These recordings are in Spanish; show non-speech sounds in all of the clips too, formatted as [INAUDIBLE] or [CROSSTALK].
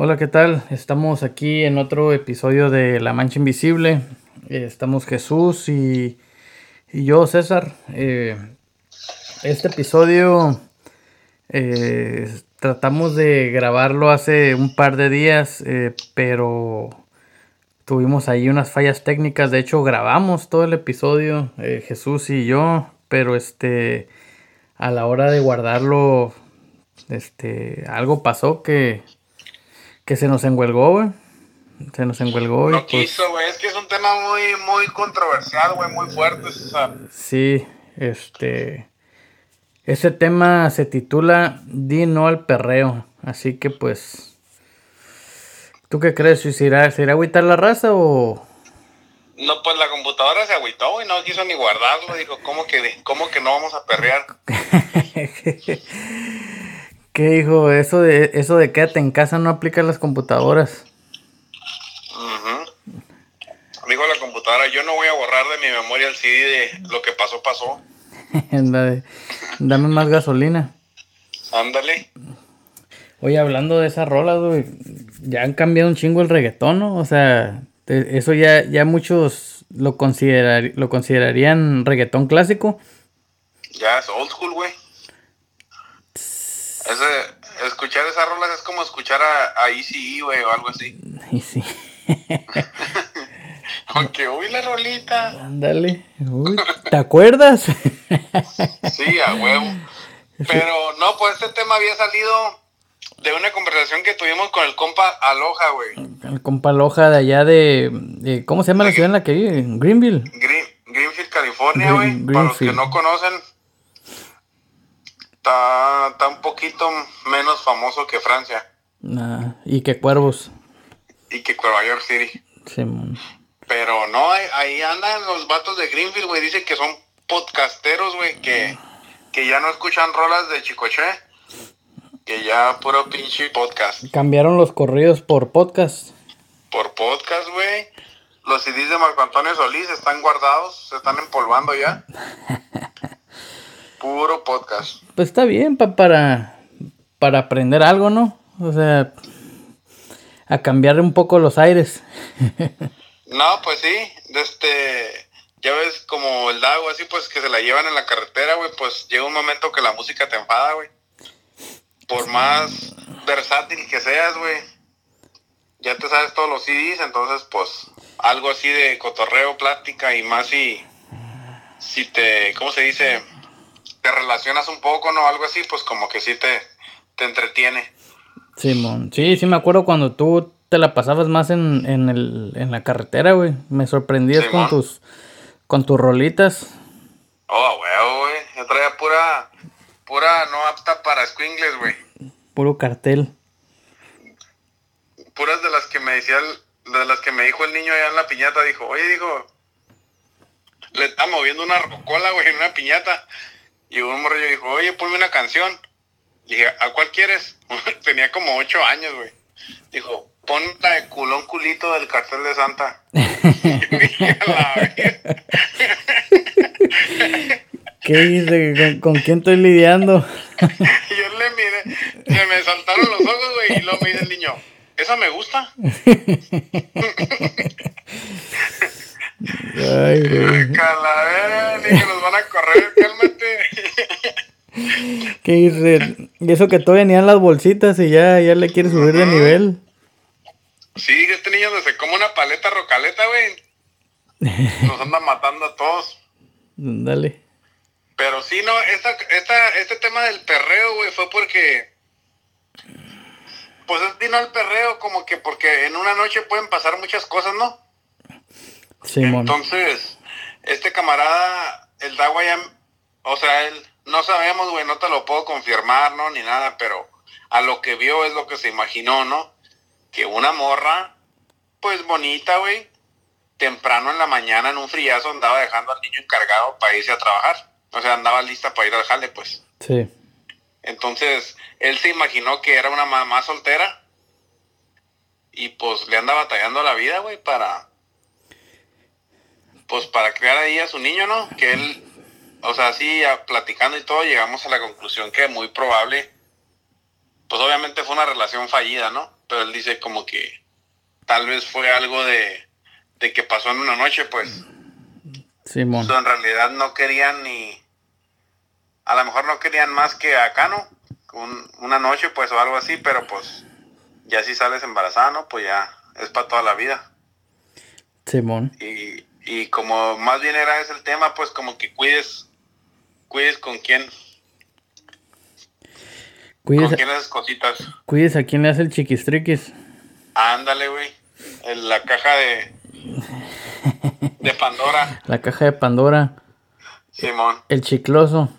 Hola, ¿qué tal? Estamos aquí en otro episodio de La Mancha Invisible. Eh, estamos Jesús y, y yo, César. Eh, este episodio eh, tratamos de grabarlo hace un par de días, pero tuvimos ahí unas fallas técnicas. De hecho, grabamos todo el episodio, Jesús y yo, pero este, a la hora de guardarlo, este, algo pasó que, que se nos enguelgó, güey. Se nos enguelgó. y, No pues, quiso, güey. Es que es un tema muy, muy controversial, güey, muy fuerte, César. Sí, este. Ese tema se titula Di no al perreo. Así que pues. ¿Tú qué crees? ¿Se irá, ¿Se irá a agüitar la raza o.? No, pues la computadora se agüitó, güey, no quiso ni guardarlo. Dijo, ¿cómo que, ¿cómo que no vamos a perrear? [LAUGHS] ¿Qué dijo? Eso de, eso de quédate en casa no aplica a las computadoras. Ujú. Dijo la computadora, yo no voy a borrar de mi memoria el CD de lo que pasó, pasó. [LAUGHS] La de, Dame más gasolina. Ándale. Oye, hablando de esas rolas, güey, ya han cambiado un chingo el reggaetón, ¿no? O sea, te- eso ya, ya muchos lo, considerar, lo considerarían reggaetón clásico. Ya es old school, güey. Ese, escuchar esas rolas es como escuchar a, a ECE, güey, o algo así. Y sí, Aunque, uy, la rolita. ándale. Uy, [LAUGHS] ¿Te acuerdas? Sí, a huevo. [LAUGHS] Pero no, pues este tema había salido de una conversación que tuvimos con el compa Aloha, güey. El compa Loja de allá de, de- ¿Cómo se llama la ciudad en la que vive? Greenville. Green, Greenfield, California, Green- güey. Para los que no conocen, está, está un poquito menos famoso que Francia Ah, y que cuervos. y que Nueva York City. Simón. Pero no, ahí, ahí andan los vatos de Greenfield, güey. Dicen que son podcasteros, güey, que, que ya no escuchan rolas de Chicoche. Que ya puro pinche podcast. Cambiaron los corridos por podcast. Por podcast, güey. Los CDs de Marco Antonio Solís están guardados, se están empolvando ya. [LAUGHS] Puro podcast. Pues está bien pa- para, para aprender algo, ¿no? O sea, a cambiar un poco los aires. [LAUGHS] No, pues sí, este, ya ves como el Dago, así pues que se la llevan en la carretera, güey, pues llega un momento que la música te enfada, güey. Por más versátil que seas, güey, ya te sabes todos los CDs, entonces pues algo así de cotorreo, plática y más si, si te, ¿cómo se dice? Te relacionas un poco, ¿no? Algo así, pues como que sí te, te entretiene. Simón. Sí, sí me acuerdo cuando tú te la pasabas más en, en, el, en la carretera, güey. Me sorprendías con tus con tus rolitas. Oh, güey, güey, yo traía pura, pura no apta para squingles, güey. Puro cartel. puras de las que me decía el- de las que me dijo el niño allá en la piñata dijo oye dijo le está moviendo una rocola güey en una piñata y un morrillo dijo oye ponme una canción Le dije a cuál quieres [LAUGHS] tenía como ocho años güey dijo pon la de culón culito del cartel de Santa. [LAUGHS] ¿Qué dice? ¿Con, con quién estoy lidiando? [LAUGHS] yo le miré se me saltaron los ojos güey y luego me dice el niño esa me gusta Ay, [LAUGHS] güey. calavera dije nos van a correr [LAUGHS] cálmate [LAUGHS] ¿Qué dice? Y eso que todavía ni dan las bolsitas y ya, ya le quiere subir de nivel. Sí, este niño se come una paleta rocaleta, güey. Nos anda matando a todos. Dale. Pero sí, no, esta, esta, este tema del perreo, güey, fue porque... Pues es vino al perreo como que porque en una noche pueden pasar muchas cosas, ¿no? Entonces, este camarada, el Dagua ya... O sea, él... No sabemos, güey, no te lo puedo confirmar, ¿no? Ni nada, pero a lo que vio es lo que se imaginó, ¿no? Que una morra, pues bonita, güey, temprano en la mañana en un friazo andaba dejando al niño encargado para irse a trabajar. O sea, andaba lista para ir al jale, pues. Sí. Entonces, él se imaginó que era una mamá soltera. Y pues le anda batallando la vida, güey, para. Pues para crear ahí a su niño, ¿no? Que él. O sea, así platicando y todo, llegamos a la conclusión que muy probable. Pues obviamente fue una relación fallida, ¿no? pero él dice como que tal vez fue algo de, de que pasó en una noche, pues. Simón. So, en realidad no querían ni, a lo mejor no querían más que acá, ¿no? Un- una noche, pues, o algo así, pero pues, ya si sales embarazada, ¿no? Pues ya es para toda la vida. Simón. Y, y como más bien era ese el tema, pues como que cuides, cuides con quién, con Cuídese, quién esas cositas. cuídese a quién le hace el chiquistriquis. Ándale, güey. La caja de, de Pandora, La caja de Pandora. Simón, El chicloso.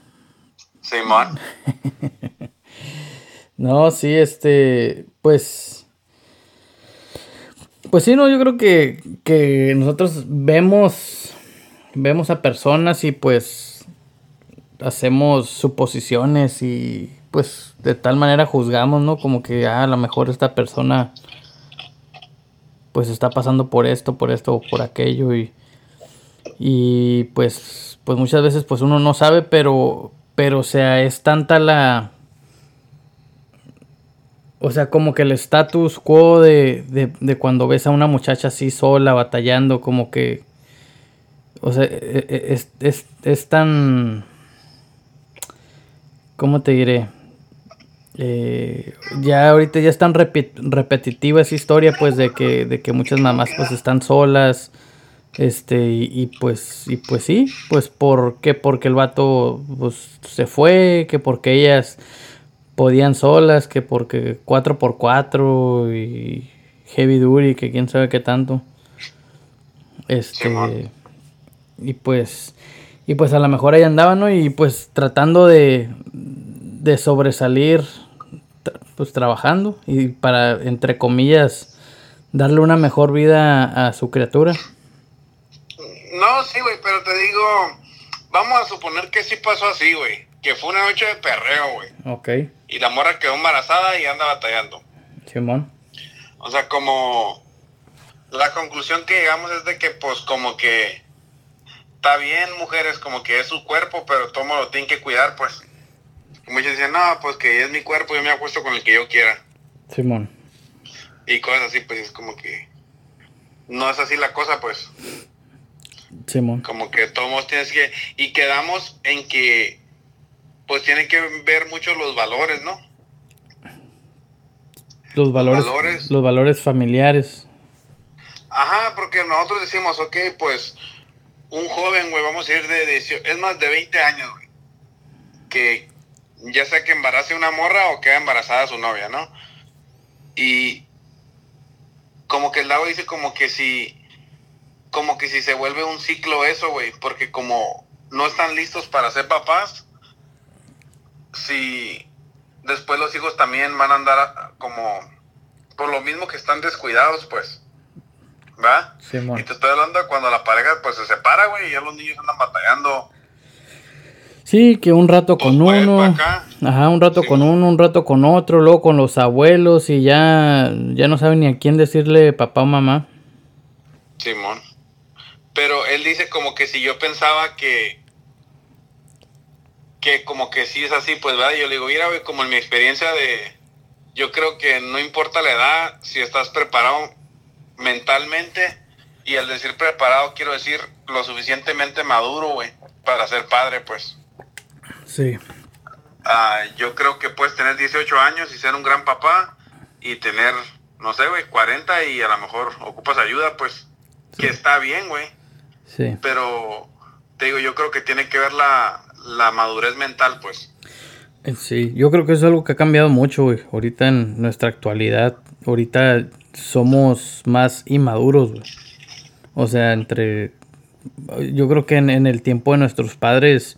Simón. [LAUGHS] No, sí, este, pues, pues sí, no, yo creo que, que nosotros vemos, vemos a personas y pues hacemos suposiciones y pues de tal manera juzgamos, ¿no? Como que ah, a lo mejor esta persona pues está pasando por esto, por esto por aquello y, y pues, pues muchas veces pues uno no sabe, pero, pero o sea, es tanta la... O sea, como que el status quo de, de, de cuando ves a una muchacha así sola, batallando, como que... O sea, e- e- es, es, es tan... ¿Cómo te diré? Eh, ya ahorita ya es tan repetitiva esa historia, pues, de que, de que muchas mamás pues están solas. Este, y, y, pues, y pues sí, pues ¿por qué? Porque el vato pues, se fue, que porque ellas podían solas, que porque 4x4 y heavy duty, que quién sabe qué tanto. Este, y pues, y pues a lo mejor ahí andaban, ¿no? Y pues tratando de, de sobresalir, pues trabajando y para, entre comillas, darle una mejor vida a su criatura. No, sí, güey, pero te digo, vamos a suponer que sí pasó así, güey. Que fue una noche de perreo, güey. Ok, Y la morra quedó embarazada y anda batallando. Simón. O sea, como la conclusión que llegamos es de que, pues, como que está bien, mujeres, como que es su cuerpo, pero todo lo tienen que cuidar, pues. Y muchos dicen, no, pues que es mi cuerpo, yo me acuesto con el que yo quiera. Simón. Y cosas así, pues es como que no es así la cosa, pues. Simón. Como que todos tienes que. Y quedamos en que, pues, tienen que ver mucho los valores, ¿no? Los valores, valores. los valores familiares. Ajá, porque nosotros decimos, ok, pues un joven, güey, vamos a ir de 18, es más de 20 años, güey, que ya sea que embarace una morra o queda embarazada su novia, ¿no? Y como que el lago dice como que si, como que si se vuelve un ciclo eso, güey, porque como no están listos para ser papás, si después los hijos también van a andar como, por lo mismo que están descuidados, pues. ¿Va? Simón. Y te estoy hablando cuando la pareja pues se separa, güey, y ya los niños andan batallando. Sí, que un rato Pues, con uno. acá. Ajá, un rato Sí, con uno, un rato con otro, luego con los abuelos y ya, ya no saben ni a quién decirle papá o mamá. Simón. Pero él dice como que si yo pensaba que que como que sí es así, pues verdad, yo le digo, mira, güey, como en mi experiencia de yo creo que no importa la edad, si estás preparado mentalmente y al decir preparado quiero decir lo suficientemente maduro, güey, para ser padre, pues. Sí. Ah, yo creo que puedes tener 18 años y ser un gran papá y tener, no sé, güey, 40 y a lo mejor ocupas ayuda, pues, que está bien, güey. Sí. Pero, te digo, yo creo que tiene que ver la, la madurez mental, pues. Eh, Sí, yo creo que eso es algo que ha cambiado mucho, güey. Ahorita en nuestra actualidad, ahorita somos más inmaduros, güey. O sea, entre... Yo creo que en, en el tiempo de nuestros padres,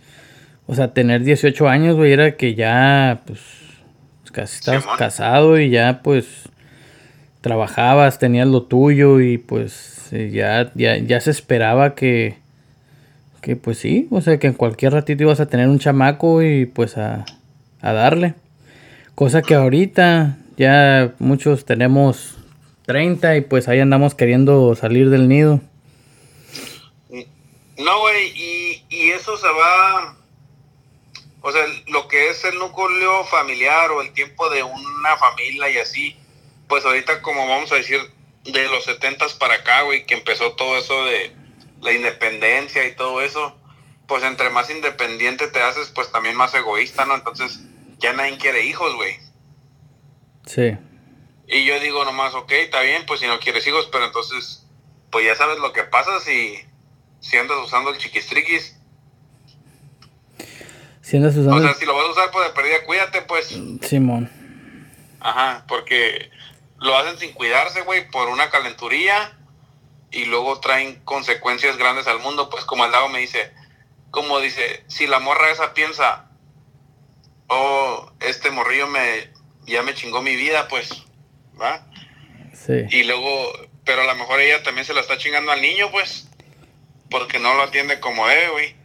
o sea, tener 18 años, güey, era que ya, pues, casi estabas casado y ya, pues, trabajabas, tenías lo tuyo y, pues, eh, ya, ya, ya se esperaba que, que, pues, sí, o sea, que en cualquier ratito ibas a tener un chamaco y, pues, a, a darle. Cosa que ahorita ya muchos tenemos 30 y, pues, ahí andamos queriendo salir del nido. No, güey, y, y eso se va... O sea, lo que es el núcleo familiar o el tiempo de una familia y así, pues ahorita como vamos a decir, de los setentas para acá, güey, que empezó todo eso de la independencia y todo eso, pues entre más independiente te haces, pues también más egoísta, ¿no? Entonces ya nadie quiere hijos, güey. Sí. Y yo digo nomás, ok, está bien, pues si no quieres hijos, pero entonces, pues ya sabes lo que pasa si, si andas usando el chiquistriquis. Si andas usando... O sea, si lo vas a usar, pues de pérdida, cuídate, pues. Simón. Ajá, porque lo hacen sin cuidarse, güey, por una calenturía y luego traen consecuencias grandes al mundo, pues como el lago me dice, como dice, si la morra esa piensa, oh, este morrillo me, ya me chingó mi vida, pues, ¿va? Sí. Y luego, pero a lo mejor ella también se la está chingando al niño, pues, porque no lo atiende como debe, güey.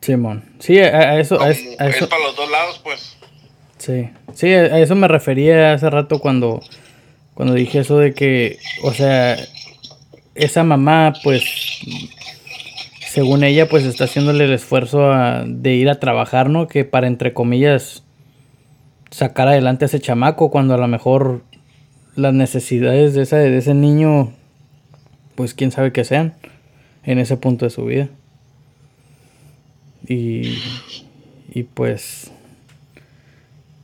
Simón. Sí, a, a eso, a, es- a eso. es para los dos lados, pues. Sí, sí, a eso me refería hace rato cuando, cuando dije eso de que, o sea, esa mamá, pues, según ella, pues está haciéndole el esfuerzo a- de ir a trabajar, ¿no? Que para, entre comillas, sacar adelante a ese chamaco cuando a lo mejor las necesidades de, esa, de ese niño, pues quién sabe qué sean en ese punto de su vida. Y, y pues...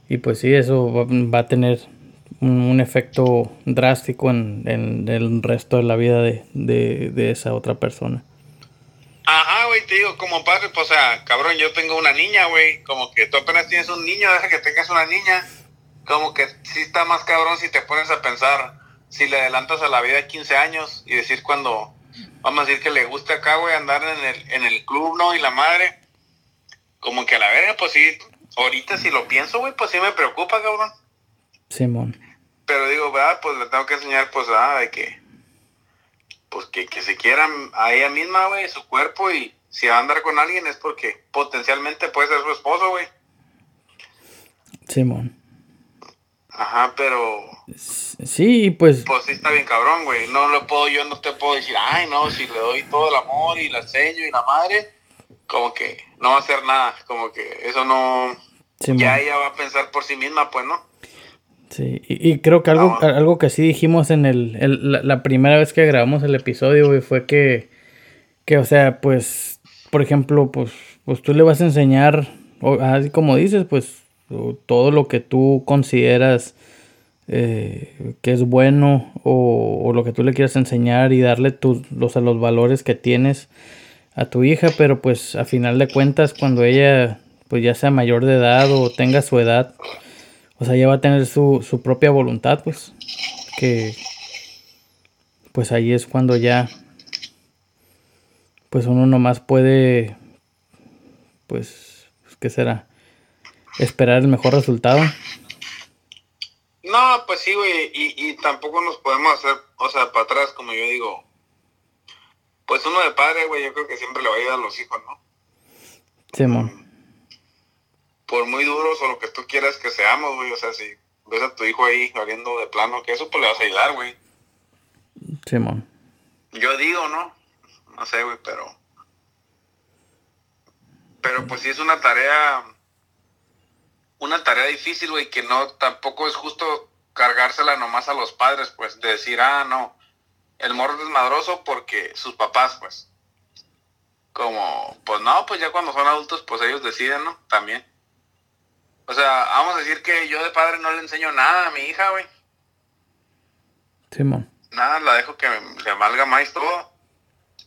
Y pues sí, eso va, va a tener un, efecto drástico en, en el resto de la vida de, de, de esa otra persona. Ajá, güey, te digo, como padre, pues, o sea, cabrón, yo tengo una niña, güey, como que tú apenas tienes un niño, deja que tengas una niña, como que sí está más cabrón si te pones a pensar, si le adelantas a la vida 15 años y decir cuando, vamos a decir que le gusta acá, güey, andar en el, en el club, ¿no? Y la madre, como que a la verga, pues sí, ahorita si lo pienso, güey, pues sí me preocupa, cabrón. Simón. Pero digo, ¿verdad? Pues le tengo que enseñar, pues, ah, de que, pues que, que se quieran a ella misma, güey, su cuerpo y si va a andar con alguien es porque potencialmente puede ser su esposo, güey. Simón. Ajá, pero Sí, pues pues sí está bien cabrón, güey. No lo puedo, yo no te puedo decir, ay, no, si le doy todo el amor y la enseño y la madre, como que no va a hacer nada, como que eso no, Simón. ya ella va a pensar por sí misma, pues, ¿no? Sí, y, y creo que algo, Ah. algo que sí dijimos en el, el- la, la primera vez que grabamos el episodio, güey, fue que, que, o sea, pues, por ejemplo, pues, pues tú le vas a enseñar, o- así como dices, pues, todo lo que tú consideras eh, que es bueno o, o lo que tú le quieras enseñar y darle tus, los, a los valores que tienes a tu hija, pero pues a final de cuentas cuando ella pues ya sea mayor de edad o tenga su edad, o sea, ella va a tener su, su propia voluntad, pues. Que. Pues ahí es cuando ya. Pues uno nomás puede. Pues. pues, ¿Qué será? Esperar el mejor resultado. No, pues sí, güey, y, y tampoco nos podemos hacer, o sea, para atrás, como yo digo. Pues uno de padre, güey, yo creo que siempre le va a ayudar a los hijos, ¿no? Simón. Por muy duros o lo que tú quieras que seamos, güey, o sea, si ves a tu hijo ahí valiendo de plano, que eso pues le vas a ayudar, güey. Simón. Yo digo, ¿no? No sé, güey, pero... Pero pues sí es una tarea... Una tarea difícil, güey, que no tampoco es justo cargársela nomás a los padres, pues, de decir, ah, no, el morro es desmadroso porque sus papás, pues. Como, pues no, pues ya cuando son adultos, pues ellos deciden, ¿no? También. O sea, vamos a decir que yo de padre no le enseño nada a mi hija, güey. Simón. Nada, la dejo que le valga más todo.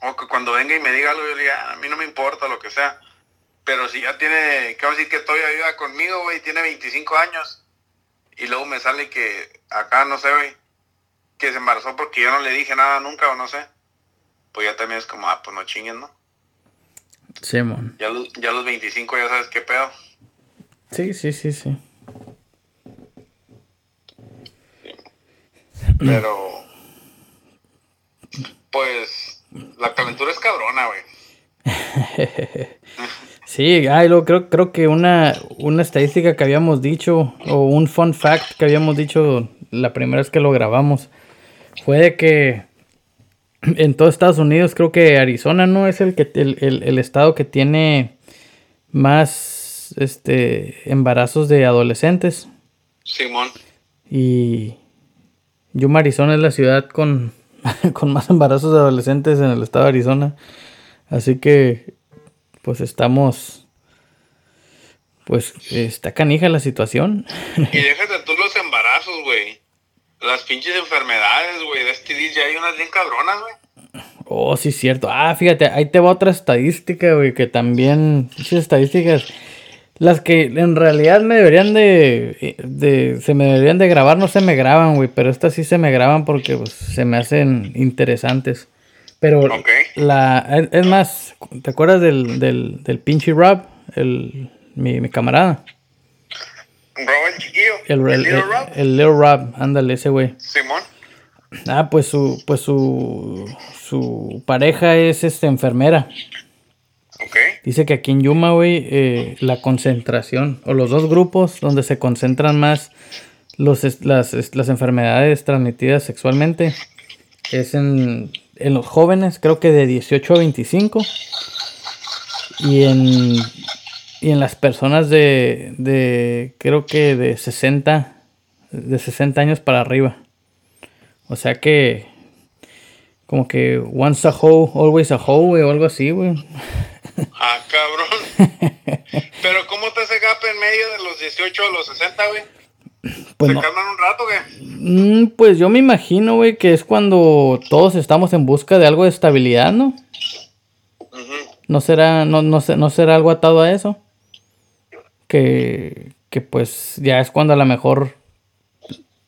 O que cuando venga y me diga algo, yo le diga, "Ah, a mí no me importa lo que sea. Pero si ya tiene, que vamos a decir que todavía viva conmigo, güey, tiene 25 años. Y luego me sale que acá, no sé, güey, que se embarazó porque yo no le dije nada nunca o no sé. Pues ya también es como, ah, pues no chinguen, ¿no? Simón. Ya, los- ya a los 25 ya sabes qué pedo. Sí, sí, sí, sí. Pero, pues, la calentura es cabrona, güey. [LAUGHS] Sí, ay, lo, creo, creo que una, una estadística que habíamos dicho, o un fun fact que habíamos dicho la primera vez que lo grabamos, fue de que en todo Estados Unidos, creo que Arizona no es el que el, el- el estado que tiene más este embarazos de adolescentes. Simón. Y, Yuma, Arizona es la ciudad con, [LAUGHS] con más embarazos de adolescentes en el estado de Arizona. Así que, pues estamos, pues está canija la situación. [LAUGHS] Y déjate tú los embarazos, güey. Las pinches enfermedades, güey, de STD ya hay unas bien cabronas, güey. Oh, sí, cierto. Ah, fíjate, ahí te va otra estadística, güey, que también, muchas estadísticas, las que en realidad me deberían de, de, se me deberían de grabar, no se me graban, güey, pero estas sí se me graban porque pues, se me hacen interesantes. Pero la, es, más, ¿te acuerdas del, del, del pinche Rob? El, mi, mi camarada. Rob el chiquillo. El, el, Little Rob. El, Little Rob, ándale, ese güey. Simón. Ah, pues su, pues su, su pareja es este enfermera. Dice que aquí en Yuma, güey, eh, la concentración, o los dos grupos donde se concentran más las, enfermedades transmitidas sexualmente, es en, los jóvenes, creo que de 18 a 25, y en, y en las personas de, de, creo que de 60, de 60 años para arriba. O sea que, como que once a hoe, always a hoe, güey, o algo así, güey. Ah, cabrón. [LAUGHS] Pero ¿cómo te hace gap en medio de los 18 a los 60, güey? Pues ¿Se no. calman un rato, güey? Mm, pues yo me imagino, güey, que es cuando todos estamos en busca de algo de estabilidad, ¿no? Ujú. ¿No será, no, no, no será algo atado a eso? Que, que pues ya es cuando a lo mejor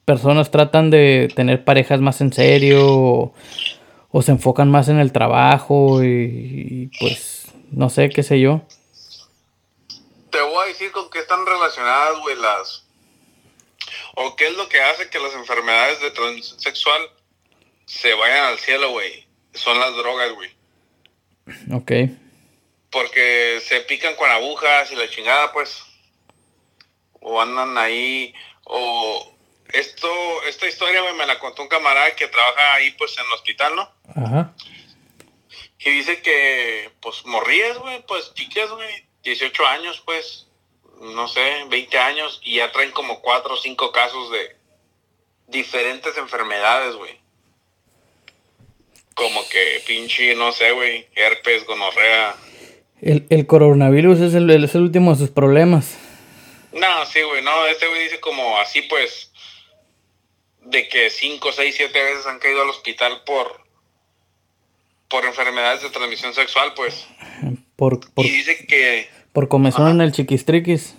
personas tratan de tener parejas más en serio o, o se enfocan más en el trabajo y, y, pues no sé, qué sé yo. Te voy a decir con qué están relacionadas, güey, las... O qué es lo que hace que las enfermedades de transmisión sexual se vayan al cielo, güey. Son las drogas, güey. Ok. Porque se pican con agujas y la chingada, pues. O andan ahí. O esto, esta historia, güey, me la contó un camarada que trabaja ahí, pues, en el hospital, ¿no? Ajá. Y dice que, pues, morrías, güey, pues, chicas, güey, 18 años, pues, no sé, 20 años, y ya traen como 4 o 5 casos de diferentes enfermedades, güey. Como que pinche, no sé, güey, herpes, gonorrea. El, el coronavirus es el, es el último de sus problemas. No, sí, güey, no, este güey dice como así, pues, de que 5, 6, 7 veces han caído al hospital por, por enfermedades de transmisión sexual, pues. Por, por, Y dice que por comezón en el chiquistriquis.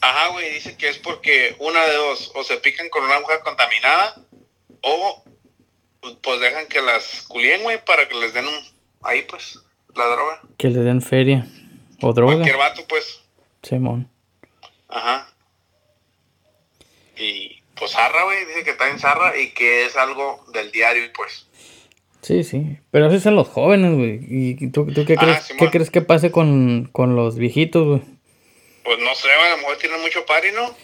Ajá, güey, dice que es porque una de dos, o se pican con una aguja contaminada, o pues dejan que las culien, güey, para que les den un, ahí pues, la droga. Que le den feria. O droga. Cualquier vato, pues, Simón. ajá. Y pues zarra, güey, dice que está en zarra y que es algo del diario, pues. Sí, sí. Pero eso es en los jóvenes, güey. ¿Y tú, tú qué, Ah, crees, Simón. qué crees que pase con, con los viejitos, güey? Pues no sé, a lo mejor tienen mucho party, ¿no?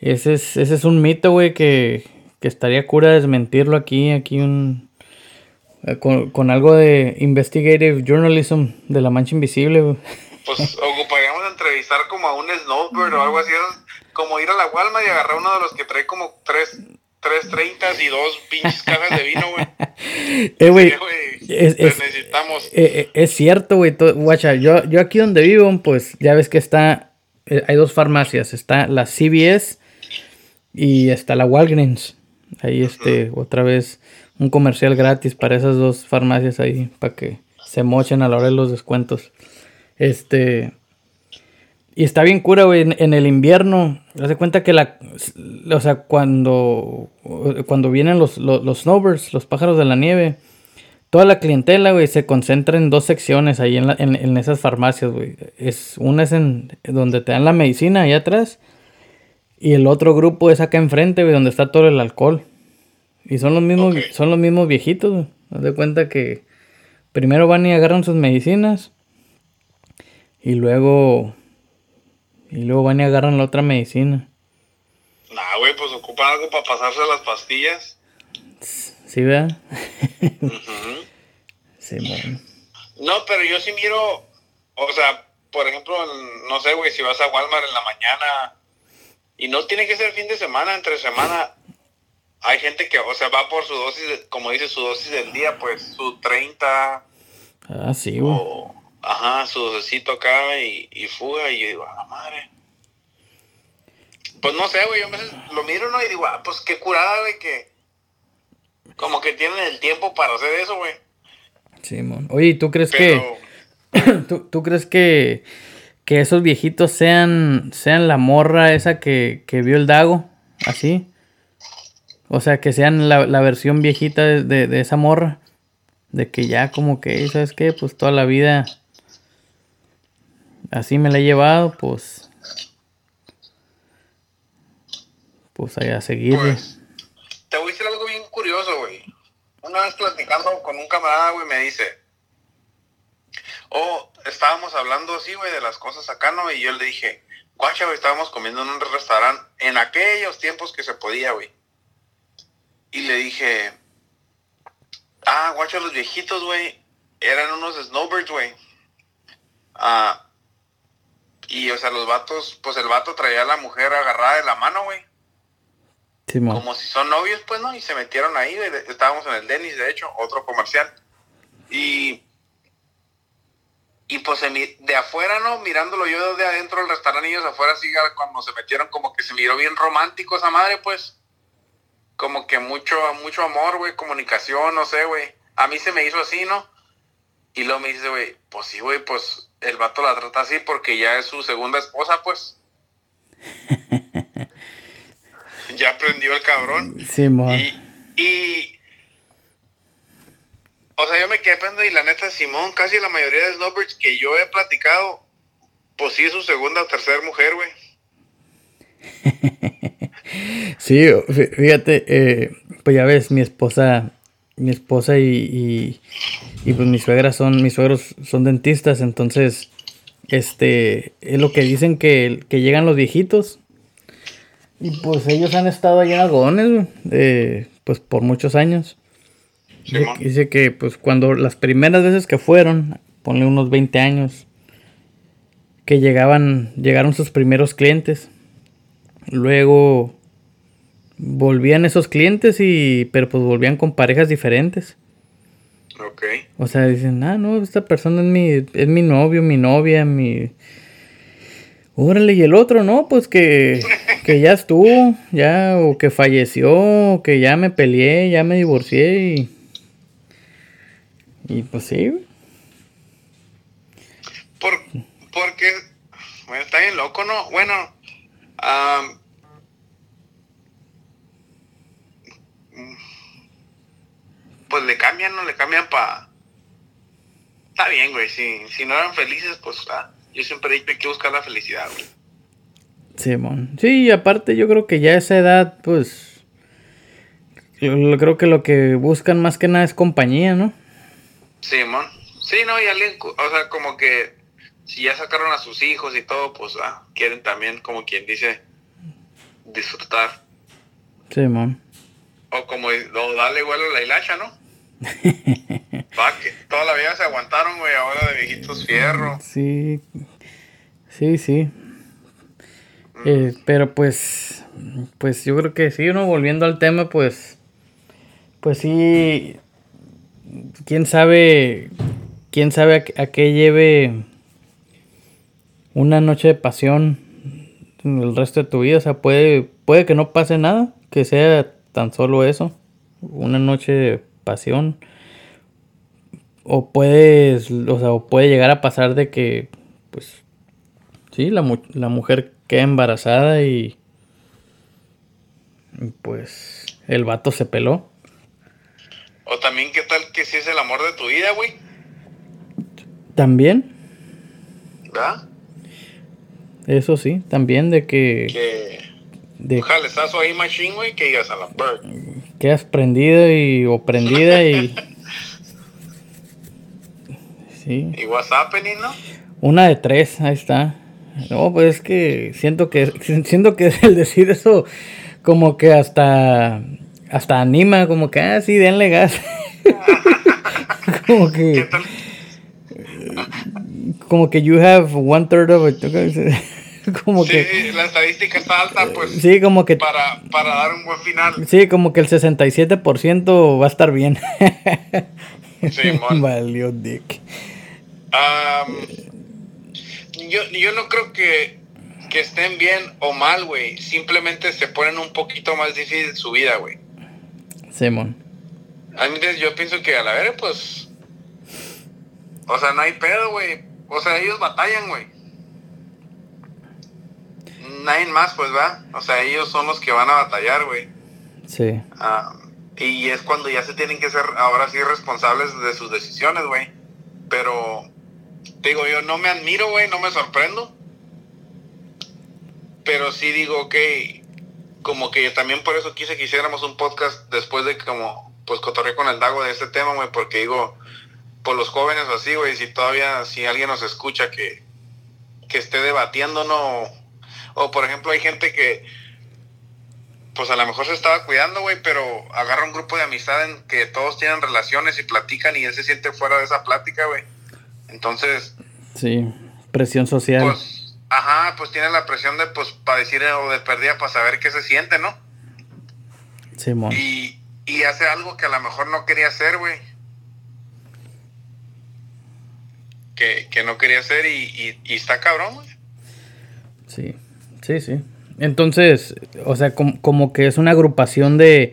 Ese es, ese es un mito, güey, que, que estaría cura desmentirlo aquí, aquí un... eh, Con, con algo de investigative journalism de la mancha invisible, güey. Pues ocuparíamos entrevistar como a un snowbird o algo así, como ir a la Walmart y agarrar uno de los que trae como tres, tres treintas y dos pinches cajas de vino, güey. [LAUGHS] Eh, güey. Sí, es- necesitamos. Eh, eh, es cierto, güey. Guacha, yo, yo aquí donde vivo, pues ya ves que está. eh, hay dos farmacias. Está la CVS y está la Walgreens. Ahí, este, otra vez, un comercial gratis para esas dos farmacias ahí, para que se mochen a la hora de los descuentos. Este. Y está bien cura, güey, en, en el invierno. Haz de cuenta que la. O sea, cuando. Cuando vienen los, los, los snowbirds, los pájaros de la nieve. Toda la clientela, güey, se concentra en dos secciones ahí en, la- en, en esas farmacias, güey. Es, una es en donde te dan la medicina, ahí atrás. Y el otro grupo es acá enfrente, güey, donde está todo el alcohol. Y son los mismos, son los mismos viejitos, güey. Haz de cuenta que primero van y agarran sus medicinas. Y luego. Y luego van y agarran la otra medicina. Nah, güey, pues ocupan algo para pasarse las pastillas. ¿Sí, verdad? Sí, bueno. No, pero yo sí miro, o sea, por ejemplo, no sé, güey, si vas a Walmart en la mañana y no tiene que ser fin de semana, entre semana, hay gente que, o sea, va por su dosis, como dice, su dosis del día, pues su 30. Ah, sí, güey. Ajá, su dosecito acá y, y fuga. Y yo digo, a la madre. Pues no sé, güey, yo a veces lo miro, ¿no? Y digo, ah, pues qué curada, güey, que como que tienen el tiempo para hacer eso, güey. Sí, mon. Oye, ¿tú crees que... [CLEARS THROAT] ¿tú, ¿tú, crees que, que esos viejitos sean, sean la morra esa que, que vio el Dago? ¿Así? O sea, que sean la, la versión viejita de, de, de, esa morra. De que ya como que, ¿sabes qué? Pues toda la vida así me la he llevado, pues pues ahí a seguir. Pues, te voy a decir algo bien curioso, güey. Una vez platicando con un camarada, güey, me dice, oh, estábamos hablando así, güey, de las cosas acá, ¿no? Y yo le dije, guacha, güey, estábamos comiendo en un restaurante en aquellos tiempos que se podía, güey. Y le dije, ah, guacha, los viejitos, güey, eran unos snowbirds, güey. Ah, y, o sea, los vatos, pues el vato traía a la mujer agarrada de la mano, güey como si son novios, pues, ¿no? Y se metieron ahí, estábamos en el Denis, de hecho, otro comercial. Y, y pues de afuera, ¿no? Mirándolo yo de adentro del restaurante, ellos afuera, así cuando se metieron, como que se miró bien romántico esa madre, pues. Como que mucho, mucho amor, güey, comunicación, no sé, güey. A mí se me hizo así, ¿no? Y luego me dice, güey, pues sí, güey, pues el vato la trata así porque ya es su segunda esposa, pues. [LAUGHS] ya aprendió el cabrón. Sí, y, o sea, yo me quedé pensando y la neta, Simón, casi la mayoría de snowbirds que yo he platicado, pues sí es su segunda o tercera mujer, güey. [LAUGHS] sí, fíjate, eh, pues ya ves, mi esposa, mi esposa y, y, pues mis suegras son, mis suegros son dentistas, entonces, este, es lo que dicen que, que llegan los viejitos y pues ellos han estado allá en algodones, eh, pues por muchos años. dice, que pues cuando las primeras veces que fueron, ponle unos 20 años, que llegaban, llegaron sus primeros clientes. Luego volvían esos clientes y, pero pues volvían con parejas diferentes. Ok. O sea, dicen, ah, no, esta persona es mi, es mi novio, mi novia, mi Órale, y el otro, ¿no? Pues que, que ya estuvo, ya, o que falleció, o que ya me peleé, ya me divorcié y. Y pues sí. Por, porque. Bueno, está bien loco, ¿no? Bueno. Pues le cambian, ¿no? Le cambian para. Está bien, güey. Si, si no eran felices, pues. Ah yo siempre he dicho que hay que buscar la felicidad, güey. Simón. Sí, aparte yo creo que ya a esa edad, pues. Yo creo que lo que buscan más que nada es compañía, ¿no? Simón. Sí, no, y alguien, o sea, como que si ya sacaron a sus hijos y todo, pues ah, quieren también, como quien dice, disfrutar. Simón. O como o darle vuelo a la hilacha, ¿no? Toda la vida se aguantaron, güey, ahora de viejitos fierro. Sí, sí, sí. Eh, pero pues, pues yo creo que sí, uno volviendo al tema, pues, pues sí, quién sabe, quién sabe a, qué lleve una noche de pasión el resto de tu vida, o sea, puede, puede que no pase nada, que sea tan solo eso, una noche de pasión o puedes, o sea, o puede llegar a pasar de que, pues, sí, la, la mujer queda embarazada y, pues, el vato se peló. O también, ¿qué tal que si es el amor de tu vida, güey? También. ¿Verdad? Eso sí, también de que... Que... De, jalezazo ahí machine, güey, que digas a la bird. Quedas prendida y... o prendida y... [LAUGHS] ¿Y WhatsApp, no? Una de tres, ahí está. No, pues es que siento que [LAUGHS] siento que el decir eso como que hasta hasta anima, como que ah sí, denle gas. [LAUGHS] como que como que you have one third of it. [LAUGHS] como sí, que... la estadística está alta, pues. Sí, como que... Para, para dar un buen final. Sí, como que el 67% va a estar bien. [LAUGHS] Simón. [LAUGHS] Valió Dick. Am, yo, yo no creo que, que estén bien o mal, güey. Simplemente se ponen un poquito más difícil su vida, güey. Simón. A mí, yo pienso que a la verga, pues. O sea, no hay pedo, güey. O sea, ellos batallan, güey. Nadie más, pues, va. O sea, ellos son los que van a batallar, güey. Sí. Ah, y es cuando ya se tienen que ser ahora sí responsables de sus decisiones, güey. Pero, te digo, yo no me admiro, güey, no me sorprendo. Pero sí digo, ok, como que también por eso quise que hiciéramos un podcast después de que como, pues cotorré con el Dago de este tema, güey, porque digo, por los jóvenes o así, güey, si todavía, si alguien nos escucha que, que esté debatiendo, no, o por ejemplo hay gente que, pues a lo mejor se estaba cuidando, güey, pero agarra un grupo de amistad en que todos tienen relaciones y platican y él se siente fuera de esa plática, güey. Entonces, Sí. Presión social. pues, ajá, pues tiene la presión de, pues, para decir o de perdida, para saber qué se siente, ¿no? Simón. Y, y hace algo que a lo mejor no quería hacer, güey. Que, que no quería hacer y, y, y está cabrón, güey. Sí. Sí, sí. Entonces, o sea, como, como que es una agrupación de,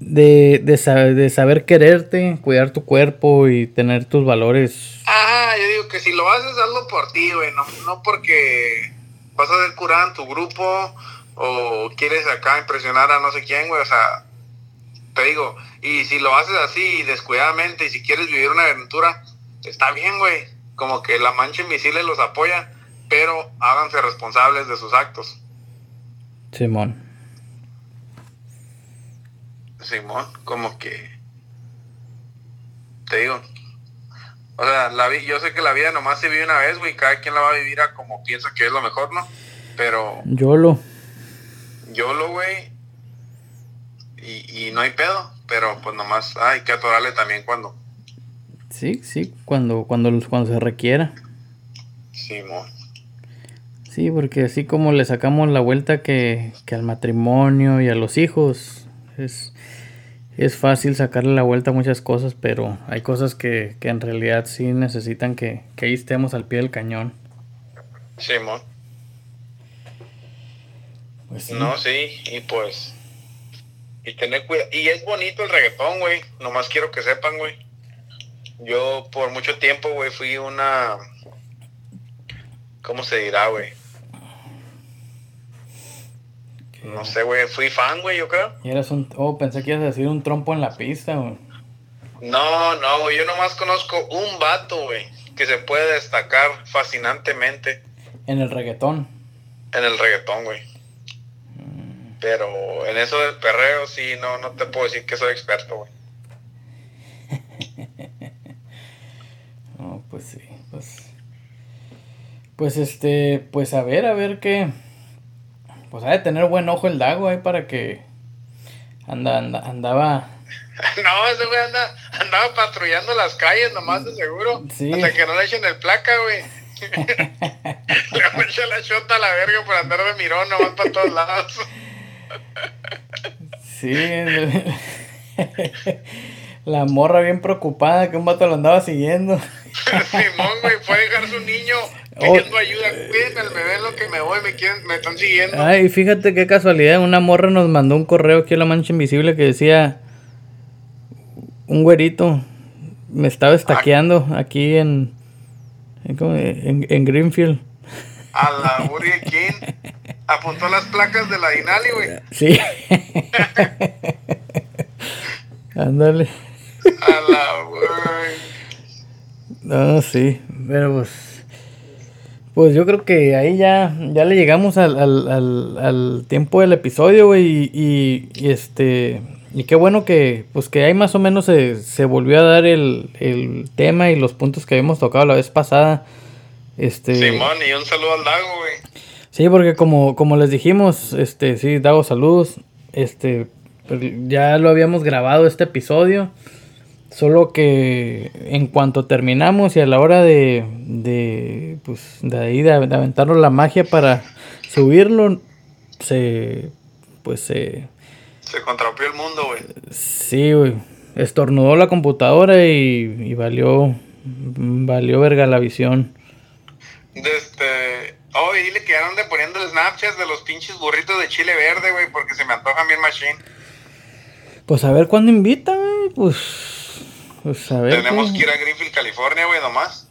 de, de, sa- de saber quererte, cuidar tu cuerpo y tener tus valores. Ajá, yo digo que si lo haces, hazlo por ti, güey. No, no porque vas a ser curada en tu grupo o quieres acá impresionar a no sé quién, güey. O sea, te digo, y si lo haces así descuidadamente y si quieres vivir una aventura, está bien, güey. Como que la mancha invisible los apoya, pero háganse responsables de sus actos. Simón. Simón, como que te digo. O sea, la vi- yo sé que la vida nomás se vive una vez, güey. Cada quien la va a vivir a como piensa que es lo mejor, ¿no? Pero Yolo. yo lo, güey. Y, y no hay pedo. Pero pues nomás hay que atorarle también cuando. Sí, sí, cuando, cuando, cuando se requiera. Simón. Sí, porque así como le sacamos la vuelta que, que al matrimonio y a los hijos, es, es fácil sacarle la vuelta a muchas cosas, pero hay cosas que, que en realidad sí necesitan que, que ahí estemos al pie del cañón. Simón. Pues sí. No, sí. Y pues. Y tener cuidado. Y es bonito el reggaetón, güey. Nomás quiero que sepan, güey. Yo por mucho tiempo, güey, fui una... ¿Cómo se dirá, güey? No sé, güey. Fui fan, güey, yo creo. Y eras un... Oh, pensé que ibas a decir un trompo en la pista, güey. No, no, güey. Yo nomás conozco un vato, güey. Que se puede destacar fascinantemente En el reggaetón. en el reggaetón, güey. Pero en eso del perreo, sí, no, no te puedo decir que soy experto, güey. [LAUGHS] Oh, pues sí, pues... Pues este, pues a ver, a ver qué... Pues ha de tener buen ojo el Dago ahí para que... Anda, anda, andaba... [LAUGHS] No, ese güey anda, andaba patrullando las calles nomás de seguro. Sí. Hasta que no le echen el placa, güey. [LAUGHS] le van a echar la chota a la verga por andar de mirón nomás para todos lados. Sí. [LAUGHS] La morra bien preocupada que un vato lo andaba siguiendo. Simón, güey, fue a dejar su niño pidiendo ayuda. Cuídenme el bebé, lo que me voy, me, quieren, me están siguiendo. Ay, fíjate qué casualidad. Una morra nos mandó un correo aquí a la mancha invisible que decía: Un güerito me estaba estaqueando aquí en. En, en, en Greenfield. A la Burger King. Apuntó las placas de la Dinali, güey. Sí. [LAUGHS] Ándale. A la güey. No, sí, pero pues. Pues yo creo que ahí ya, ya le llegamos al, al, al, al tiempo del episodio, güey. Y, y, y este. Y qué bueno que, pues que ahí más o menos se, se volvió a dar el, el tema y los puntos que habíamos tocado la vez pasada. Este. Simón, y un saludo al Dago, güey. Sí, porque como, como les dijimos, este, sí, Dago, saludos. Este, pues, ya lo habíamos grabado este episodio. Solo que en cuanto terminamos y a la hora de, de pues, de ahí de, aventarnos la magia para subirlo, se, pues se... Se contrapió el mundo, güey. Sí, güey. Estornudó la computadora y, y valió, valió verga la visión. Este, oh, y dile que ya de poniendo el Snapchat de los pinches burritos de chile verde, güey, porque se me antojan bien machine. Pues a ver cuándo invita, güey, pues, pues a ver. Tenemos que ir a Greenfield, California, güey, nomás.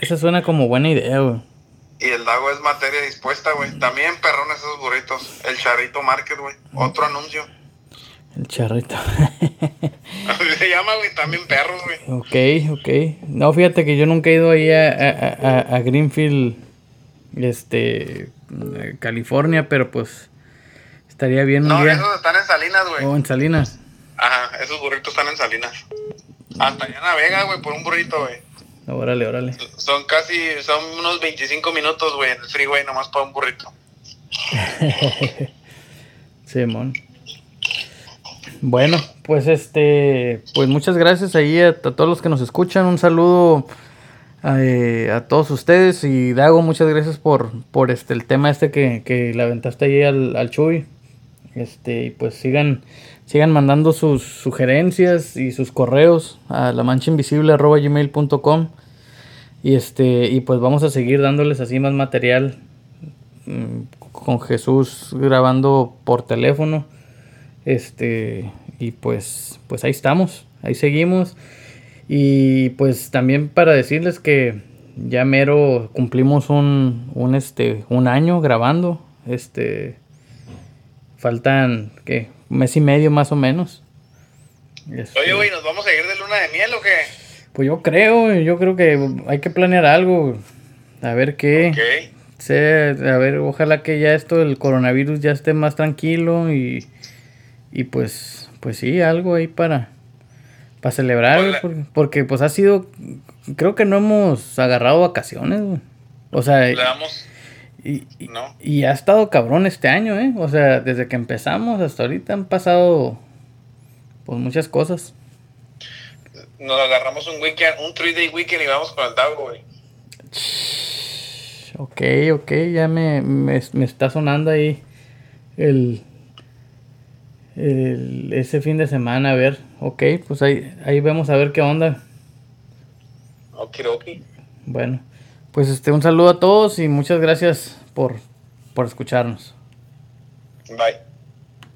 Esa suena como buena idea, güey. Y el Dago es materia dispuesta, güey. También perrón esos burritos. El Charrito Market, güey. Otro anuncio. El charrito. se llama, güey, también perros, güey. Ok, ok. No, fíjate que yo nunca he ido ahí a, a, a, Greenfield, este, California, pero pues estaría bien un no, esos están en Salinas, güey. Oh, en Salinas. Ajá, esos burritos están en Salinas. Hasta allá navega, güey, por un burrito, güey. Órale, órale. Son casi, son unos 25 minutos, güey, en el freeway nomás para un burrito. [LAUGHS] Simón. Bueno, pues este, pues muchas gracias ahí a, todos los que nos escuchan. Un saludo eh, a, todos ustedes y Dago, muchas gracias por, por este el tema este que, que le aventaste ahí al, al Chuy. Este, y pues sigan, sigan mandando sus sugerencias y sus correos a la gmail.com y este, y pues vamos a seguir dándoles así más material mm, con Jesús grabando por teléfono este, y pues, pues ahí estamos, ahí seguimos. Y pues también para decirles que ya mero cumplimos un, un, este, un año grabando. Este, faltan, ¿qué? Un mes y medio más o menos. Este, Oye, güey, ¿nos vamos a ir de luna de miel o qué? Pues yo creo, yo creo que hay que planear algo. A ver qué. a ver, ojalá que ya esto del coronavirus ya esté más tranquilo y y pues, pues sí, algo ahí para, para celebrar, porque, pues ha sido, creo que no hemos agarrado vacaciones, O sea, y, y, ha estado cabrón este año, ¿eh? O sea, desde que empezamos hasta ahorita han pasado, pues muchas cosas. Nos agarramos un weekend, un 3-day weekend y vamos con el Dago, güey. Ok, ok, ya me, me, me está sonando ahí el, ese fin de semana, a ver, ok, pues ahí, ahí vemos a ver qué onda. Ok, Bueno, pues este, un saludo a todos y muchas gracias por, por escucharnos. Bye.